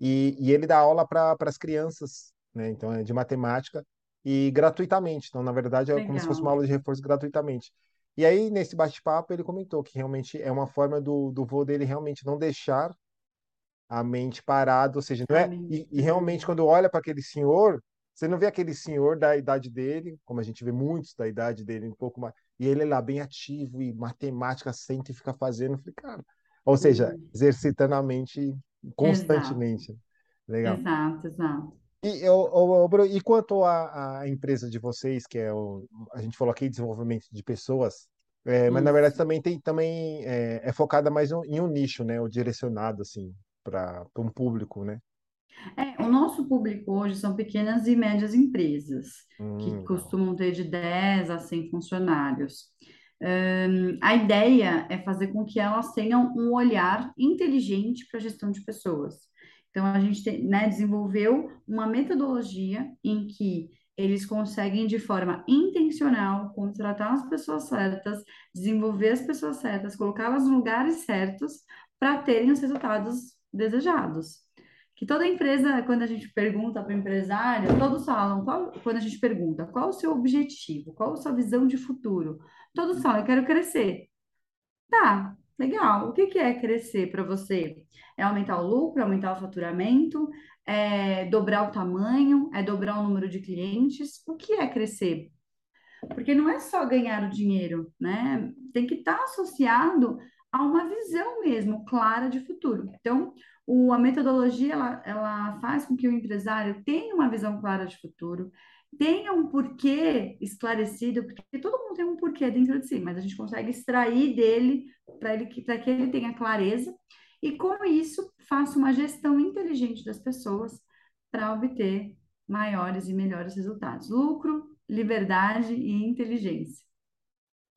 e, e ele dá aula para as crianças, né? Então é de matemática e gratuitamente. Então, na verdade, é legal. como se fosse uma aula de reforço gratuitamente. E aí, nesse bate-papo, ele comentou que realmente é uma forma do, do vô dele realmente não deixar a mente parada, ou seja, não é, e, e realmente quando olha para aquele senhor, você não vê aquele senhor da idade dele, como a gente vê muitos da idade dele, um pouco mais. E ele é lá bem ativo e matemática sente e fica fazendo. Eu falei, cara. Ou seja, uhum. exercitando a mente constantemente. Exato. Legal. Exato, exato. E, e quanto à, empresa de vocês, que é o. A gente falou aqui desenvolvimento de pessoas, é, mas na verdade também tem também é, é focada mais em um nicho, né? O direcionado, assim, para um público, né? É, o nosso público hoje são pequenas e médias empresas, hum. que costumam ter de 10 a 100 funcionários. Um, a ideia é fazer com que elas tenham um olhar inteligente para a gestão de pessoas. Então, a gente tem, né, desenvolveu uma metodologia em que eles conseguem, de forma intencional, contratar as pessoas certas, desenvolver as pessoas certas, colocá-las nos lugares certos para terem os resultados desejados que toda empresa, quando a gente pergunta para o empresário, todos falam, qual, quando a gente pergunta, qual o seu objetivo, qual a sua visão de futuro? Todos falam, eu quero crescer. Tá, legal. O que, que é crescer para você? É aumentar o lucro, aumentar o faturamento, é dobrar o tamanho, é dobrar o número de clientes? O que é crescer? Porque não é só ganhar o dinheiro, né? Tem que estar tá associado a uma visão mesmo clara de futuro. Então, o, a metodologia ela, ela faz com que o empresário tenha uma visão clara de futuro, tenha um porquê esclarecido, porque todo mundo tem um porquê dentro de si, mas a gente consegue extrair dele para ele para que ele tenha clareza e com isso faça uma gestão inteligente das pessoas para obter maiores e melhores resultados. Lucro, liberdade e inteligência.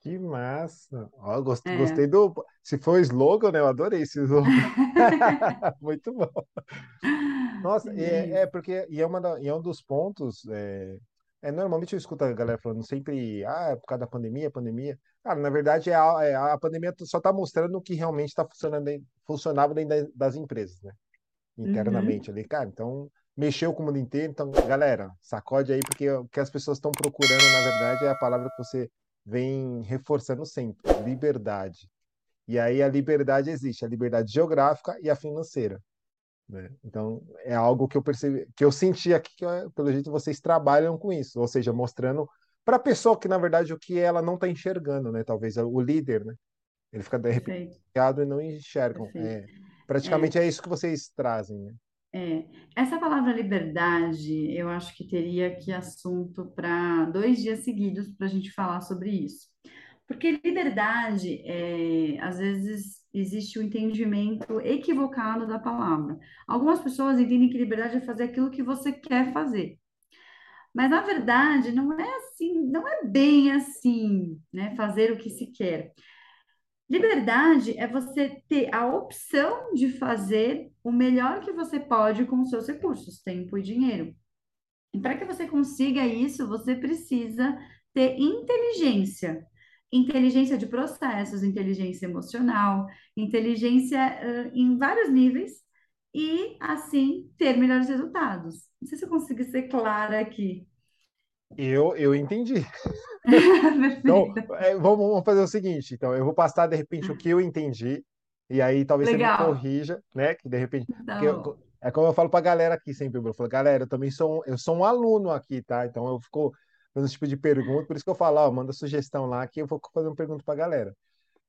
Que massa! Ó, gostei, é. gostei do. Se for slogan, né? Eu adorei esse slogan. Muito bom. Nossa, é, é, porque e é, uma da, e é um dos pontos. É, é, normalmente eu escuto a galera falando sempre, ah, é por causa da pandemia, pandemia. Cara, na verdade, é a, é, a pandemia só está mostrando o que realmente está funcionando, funcionava dentro das empresas, né? Internamente uhum. ali. Cara, então mexeu com o mundo inteiro. Então, galera, sacode aí, porque o que as pessoas estão procurando, na verdade, é a palavra que você vem reforçando sempre, liberdade. E aí a liberdade existe, a liberdade geográfica e a financeira. Né? Então é algo que eu percebi, que eu senti aqui que pelo jeito vocês trabalham com isso, ou seja, mostrando para a pessoa que na verdade o que ela não está enxergando, né? Talvez o líder, né? Ele fica derrepentado e não enxergam. É, praticamente é. é. isso que vocês trazem, né? É, essa palavra liberdade, eu acho que teria aqui assunto para dois dias seguidos para a gente falar sobre isso. Porque liberdade, é, às vezes, existe o um entendimento equivocado da palavra. Algumas pessoas entendem que liberdade é fazer aquilo que você quer fazer. Mas, na verdade, não é assim, não é bem assim, né? Fazer o que se quer. Liberdade é você ter a opção de fazer o melhor que você pode com os seus recursos, tempo e dinheiro. E para que você consiga isso, você precisa ter inteligência. Inteligência de processos, inteligência emocional, inteligência uh, em vários níveis e, assim, ter melhores resultados. Não sei se eu consegui ser clara aqui. Eu, eu entendi. então, é, vamos, vamos, fazer o seguinte, então, eu vou passar de repente o que eu entendi, e aí talvez Legal. você me corrija, né? Que de repente. Tá eu, é como eu falo pra galera aqui sempre, eu falo, galera, eu também sou, eu sou um aluno aqui, tá? Então eu fico fazendo esse tipo de pergunta, por isso que eu falo, ó, manda sugestão lá que eu vou fazer uma pergunta pra galera.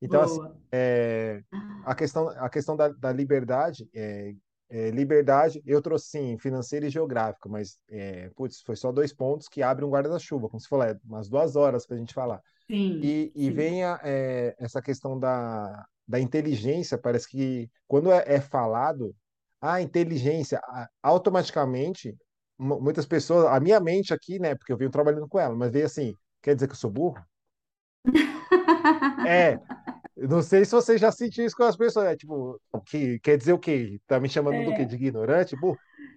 Então, assim, é, a questão, a questão da, da liberdade, é, é, liberdade, eu trouxe sim, financeira e geográfica, mas é, putz, foi só dois pontos que abrem um guarda-chuva, como se falou, é umas duas horas para a gente falar. Sim, e, e vem a, é, essa questão da, da inteligência, parece que quando é, é falado, a inteligência, automaticamente, muitas pessoas, a minha mente aqui, né, porque eu venho trabalhando com ela, mas veio assim, quer dizer que eu sou burro? É, não sei se você já sentiu isso com as pessoas, é, tipo, que quer dizer o quê? Tá me chamando do quê? É, De ignorante?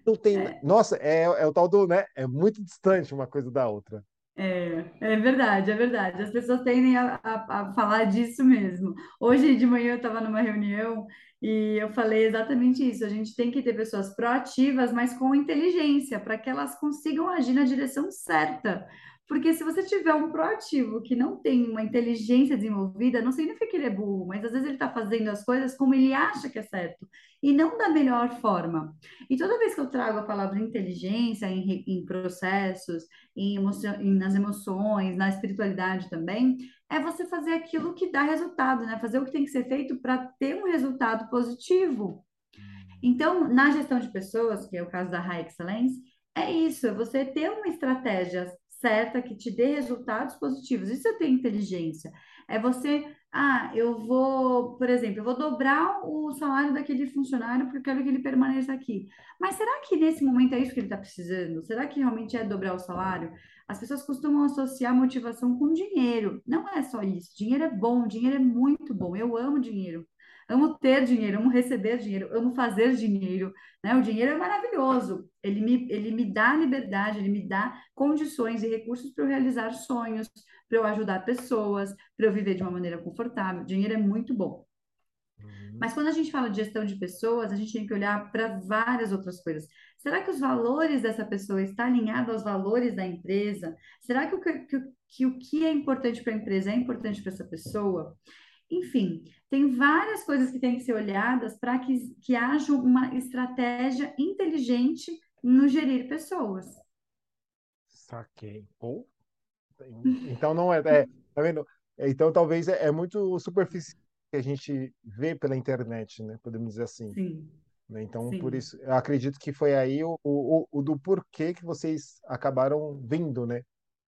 Não tem, é. nossa, é, é o tal do, né? É muito distante uma coisa da outra. É, é verdade, é verdade. As pessoas tendem a, a, a falar disso mesmo. Hoje de manhã eu estava numa reunião e eu falei exatamente isso. A gente tem que ter pessoas proativas, mas com inteligência, para que elas consigam agir na direção certa. Porque se você tiver um proativo que não tem uma inteligência desenvolvida, não significa que ele é burro, mas às vezes ele está fazendo as coisas como ele acha que é certo e não da melhor forma. E toda vez que eu trago a palavra inteligência em, em processos, em em- nas emoções, na espiritualidade também, é você fazer aquilo que dá resultado, né? Fazer o que tem que ser feito para ter um resultado positivo. Então, na gestão de pessoas, que é o caso da High Excellence, é isso, é você ter uma estratégia certa que te dê resultados positivos. Isso é ter inteligência. É você, ah, eu vou, por exemplo, eu vou dobrar o salário daquele funcionário porque eu quero que ele permaneça aqui. Mas será que nesse momento é isso que ele está precisando? Será que realmente é dobrar o salário? As pessoas costumam associar motivação com dinheiro. Não é só isso. Dinheiro é bom, dinheiro é muito bom. Eu amo dinheiro. Amo ter dinheiro, amo receber dinheiro, amo fazer dinheiro, né? O dinheiro é maravilhoso. Ele me, ele me dá liberdade, ele me dá condições e recursos para eu realizar sonhos, para eu ajudar pessoas, para eu viver de uma maneira confortável. Dinheiro é muito bom. Uhum. Mas quando a gente fala de gestão de pessoas, a gente tem que olhar para várias outras coisas. Será que os valores dessa pessoa estão alinhados aos valores da empresa? Será que o que, que, que o que é importante para a empresa é importante para essa pessoa? Enfim, tem várias coisas que têm que ser olhadas para que, que haja uma estratégia inteligente no gerir pessoas. Saquei. Pô, então não é, é, tá vendo? Então talvez é, é muito superficial que a gente vê pela internet, né? Podemos dizer assim. Sim, né? Então, por sim, isso, eu acredito que foi aí o, o, o do porquê que vocês acabaram vindo, né?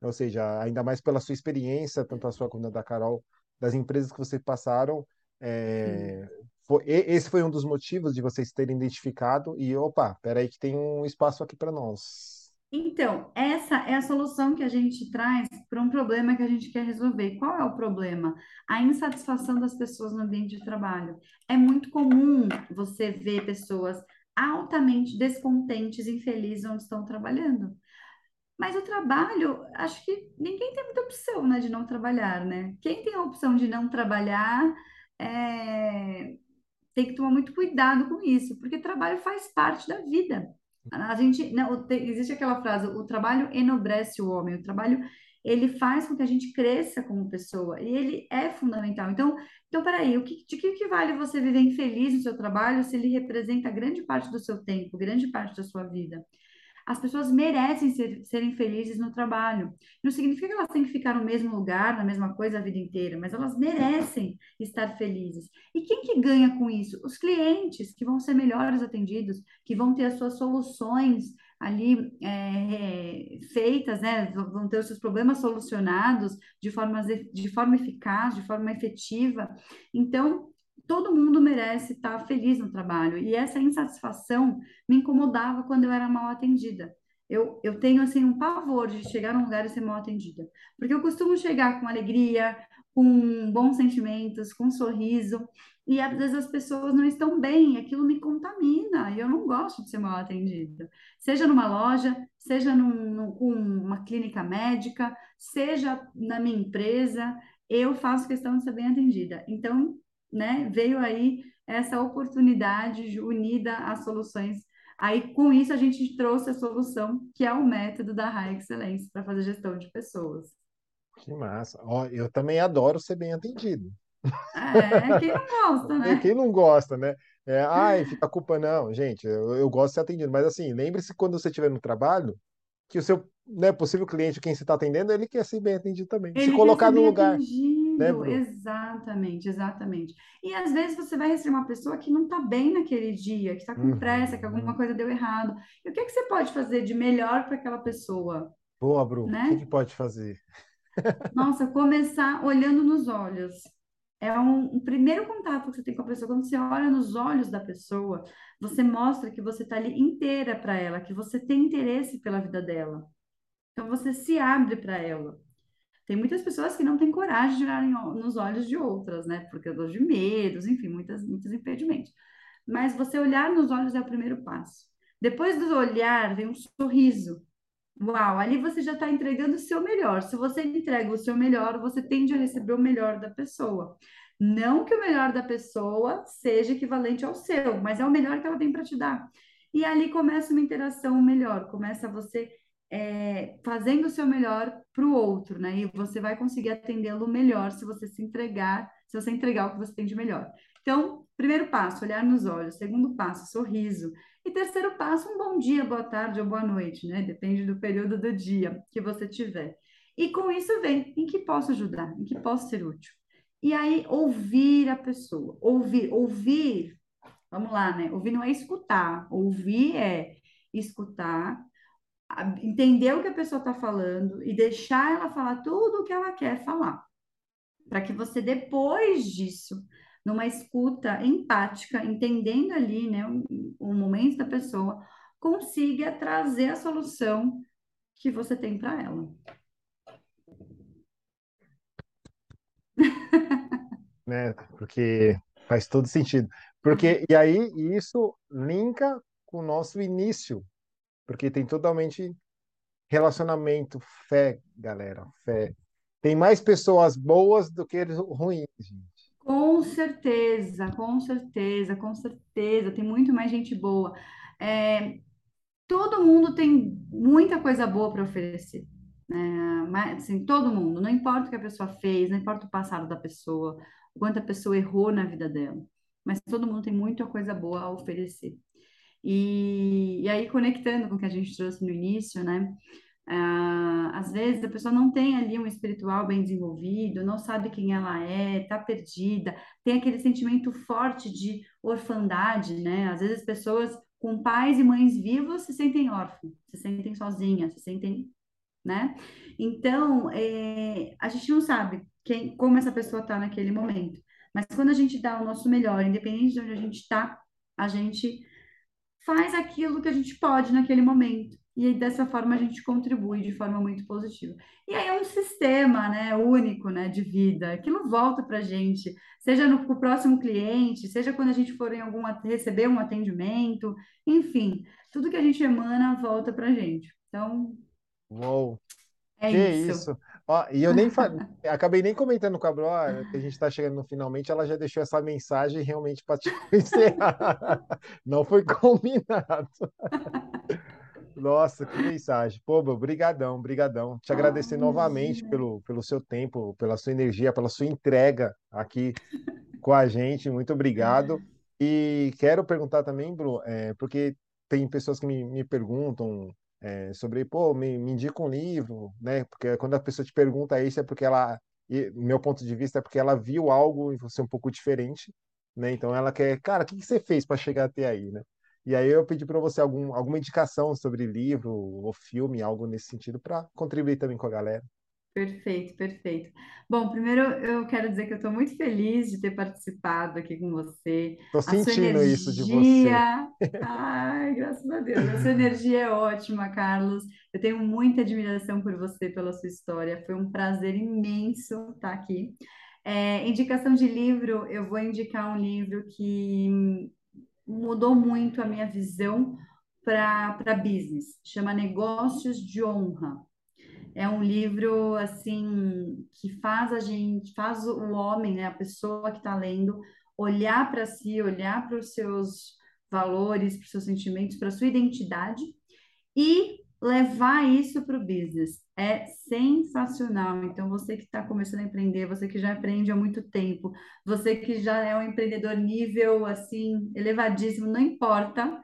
Ou seja, ainda mais pela sua experiência, tanto a sua quanto a da Carol, das empresas que vocês passaram, é, foi- esse foi um dos motivos de vocês terem identificado e, opa, peraí que tem um espaço aqui para nós. Então, essa é a solução que a gente traz para um problema que a gente quer resolver. Qual é o problema? A insatisfação das pessoas no ambiente de trabalho. É muito comum você ver pessoas altamente descontentes, infelizes onde estão trabalhando. Mas o trabalho, acho que ninguém tem muita opção, né, de não trabalhar, né? Quem tem a opção de não trabalhar, é, tem que tomar muito cuidado com isso, porque trabalho faz parte da vida. A gente, não, tem- existe aquela frase, o trabalho enobrece o homem, o trabalho ele faz com que a gente cresça como pessoa e ele é fundamental. Então, então peraí, o que, de que, que vale você viver infeliz no seu trabalho se ele representa grande parte do seu tempo, grande parte da sua vida? As pessoas merecem ser, serem felizes no trabalho. Não significa que elas têm que ficar no mesmo lugar, na mesma coisa a vida inteira, mas elas merecem estar felizes. E quem que ganha com isso? Os clientes, que vão ser melhores atendidos, que vão ter as suas soluções ali é, feitas, né? Vão ter os seus problemas solucionados de forma, de forma eficaz, de forma efetiva. Então, todo mundo merece estar feliz no trabalho. E essa insatisfação me incomodava quando eu era mal atendida. Eu, eu tenho, assim, um pavor de chegar num lugar e ser mal atendida. Porque eu costumo chegar com alegria, com bons sentimentos, com um sorriso, e às vezes as pessoas não estão bem, aquilo me contamina, e eu não gosto de ser mal atendida. Seja numa loja, seja num, num- com uma clínica médica, seja na minha empresa, eu faço questão de ser bem atendida. Então, né, veio aí essa oportunidade unida às soluções Aí, com isso, a gente trouxe a solução, que é o método da High Excellence para fazer gestão de pessoas. Que massa. Ó, eu também adoro ser bem atendido. É, quem não gosta, né? Quem não gosta, né? É, ai, fica a culpa, não, gente. Eu, eu gosto de ser atendido, mas assim, lembre-se quando você estiver no trabalho que o seu, né, possível cliente, quem você está atendendo, ele quer ser bem atendido também. Se Ele quer colocar no lugar, atendido, Bru? exatamente, exatamente. E às vezes você vai receber uma pessoa que não está bem naquele dia, que está com pressa, que alguma Uhum. coisa deu errado. E o que que você pode fazer de melhor para aquela pessoa, Boa, Bru. O que né? que pode fazer? Nossa, começar olhando nos olhos. É um, um primeiro contato que você tem com a pessoa. Quando você olha nos olhos da pessoa, você mostra que você está ali inteira para ela, que você tem interesse pela vida dela. Então você se abre para ela. Tem muitas pessoas que não têm coragem de olhar nos olhos de outras, né? Porque eu dou de medos, enfim, muitas, muitos impedimentos. Mas você olhar nos olhos é o primeiro passo. Depois do olhar vem um sorriso. Uau, ali você já está entregando o seu melhor. Se você entrega o seu melhor, você tende a receber o melhor da pessoa. Não que o melhor da pessoa seja equivalente ao seu, mas é o melhor que ela tem para te dar. E ali começa uma interação melhor, começa você é, fazendo o seu melhor para o outro, né? E você vai conseguir atendê-lo melhor se você se entregar, se você entregar o que você tem de melhor. Então, primeiro passo, olhar nos olhos. Segundo passo, sorriso. E terceiro passo, um bom dia, boa tarde ou boa noite, né? Depende do período do dia que você tiver. E com isso vem, em que posso ajudar? Em que posso ser útil? E aí, ouvir a pessoa. Ouvir, ouvir, vamos lá, né? Ouvir não é escutar. Ouvir é escutar, entender o que a pessoa está falando e deixar ela falar tudo o que ela quer falar. Para que você, depois disso, numa escuta empática, entendendo ali né, o, o momento da pessoa, consiga trazer a solução que você tem para ela. né? Porque faz todo sentido. Porque e aí isso linka com o nosso início, porque tem totalmente relacionamento, fé, galera, fé. Tem mais pessoas boas do que ruins, gente. Com certeza, com certeza, com certeza. Tem muito mais gente boa. É, todo mundo tem muita coisa boa para oferecer. Né? Mas, assim, todo mundo, não importa o que a pessoa fez, não importa o passado da pessoa, o quanto a pessoa errou na vida dela, mas todo mundo tem muita coisa boa a oferecer. E, e aí, conectando com o que a gente trouxe no início, né? Ah, às vezes a pessoa não tem ali um espiritual bem desenvolvido, não sabe quem ela é, está perdida, tem aquele sentimento forte de orfandade, né? Às vezes pessoas com pais e mães vivos se sentem órfãos, se sentem sozinhas, se sentem, né? Então, é, a gente não sabe quem, como essa pessoa está naquele momento. Mas quando a gente dá o nosso melhor, independente de onde a gente está, a gente faz aquilo que a gente pode naquele momento. E dessa forma a gente contribui de forma muito positiva. E aí é um sistema né, único né, de vida. Aquilo volta para a gente, seja no pro próximo cliente, seja quando a gente for em algum receber um atendimento, enfim, tudo que a gente emana volta para a gente. Então. Uou! É que isso. isso. Ó, e eu nem acabei nem comentando com a Bro, que a gente está chegando no finalmente, ela já deixou essa mensagem realmente para te encerrar. Não foi combinado. Nossa, que mensagem. Pô, meu, brigadão, brigadão. Te agradecer novamente pelo, pelo seu tempo, pela sua energia, pela sua entrega aqui com a gente. Muito obrigado. E quero perguntar também, Bru, é, porque tem pessoas que me, me perguntam é, sobre, pô, me, me indica um livro, né? Porque quando a pessoa te pergunta isso é porque ela, e, meu ponto de vista é porque ela viu algo em você um pouco diferente, né? Então ela quer, cara, o que, que você fez para chegar até aí, né? E aí eu pedi para você algum, alguma indicação sobre livro ou filme, algo nesse sentido, para contribuir também com a galera. Perfeito, perfeito. Bom, primeiro eu quero dizer que eu estou muito feliz de ter participado aqui com você. Estou sentindo energia... isso de você. Ai, graças a Deus. A sua energia é ótima, Carlos. Eu tenho muita admiração por você, pela sua história. Foi um prazer imenso estar aqui. É, indicação de livro, eu vou indicar um livro que mudou muito a minha visão para business. Chama Negócios de Honra é um livro assim que faz a gente, faz o homem, né, a pessoa que está lendo, olhar para si, olhar para os seus valores, para os seus sentimentos, para sua identidade e levar isso para o business. É sensacional. Então, você que está começando a empreender, você que já empreende há muito tempo, você que já é um empreendedor nível assim elevadíssimo, não importa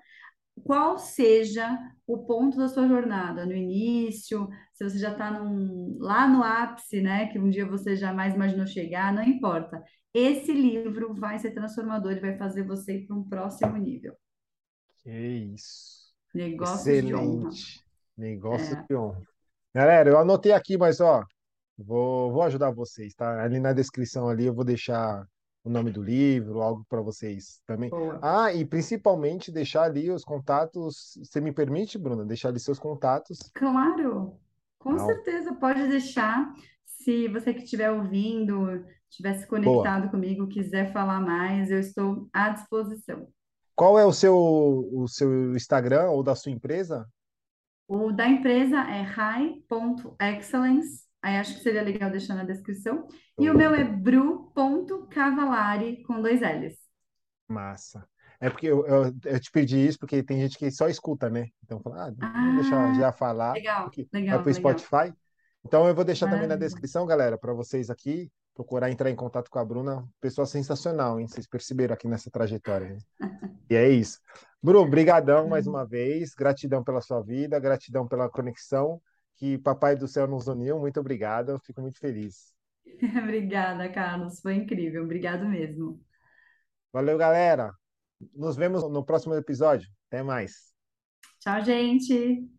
qual seja o ponto da sua jornada, no início, se você já está lá no ápice, né, que um dia você jamais imaginou chegar, não importa. Esse livro vai ser transformador e vai fazer você ir para um próximo nível. Que isso. Negócios Excelente. de honra. Negócio é. de honra. Galera, eu anotei aqui, mas ó, vou, vou ajudar vocês, tá? Ali na descrição ali eu vou deixar o nome do livro, algo para vocês também. Boa. Ah, e principalmente deixar ali os contatos. Você me permite, Bruna, deixar ali seus contatos? Claro. Com Não. certeza, pode deixar. Se você que estiver ouvindo, tivesse Boa. conectado comigo, quiser falar mais, eu estou à disposição. Qual é o seu, o seu Instagram ou da sua empresa? O da empresa é high.excellence. Aí acho que seria legal deixar na descrição. E o meu é bru.cavalari com dois L's. Massa. É porque eu, eu, eu te pedi isso porque tem gente que só escuta, né? Então, fala, ah, Ah, já falar, legal, vai legal, para o legal. Spotify. Então, eu vou deixar também na descrição, galera, para vocês aqui procurar entrar em contato com a Bruna. Pessoa sensacional, hein? Vocês perceberam aqui nessa trajetória. né? E é isso. Bruno, brigadão mais uma vez. Gratidão pela sua vida, gratidão pela conexão que Papai do Céu nos uniu. Muito obrigado. Eu fico muito feliz. Obrigada, Carlos. Foi incrível. Obrigado mesmo. Valeu, galera. Nos vemos no próximo episódio. Até mais. Tchau, gente.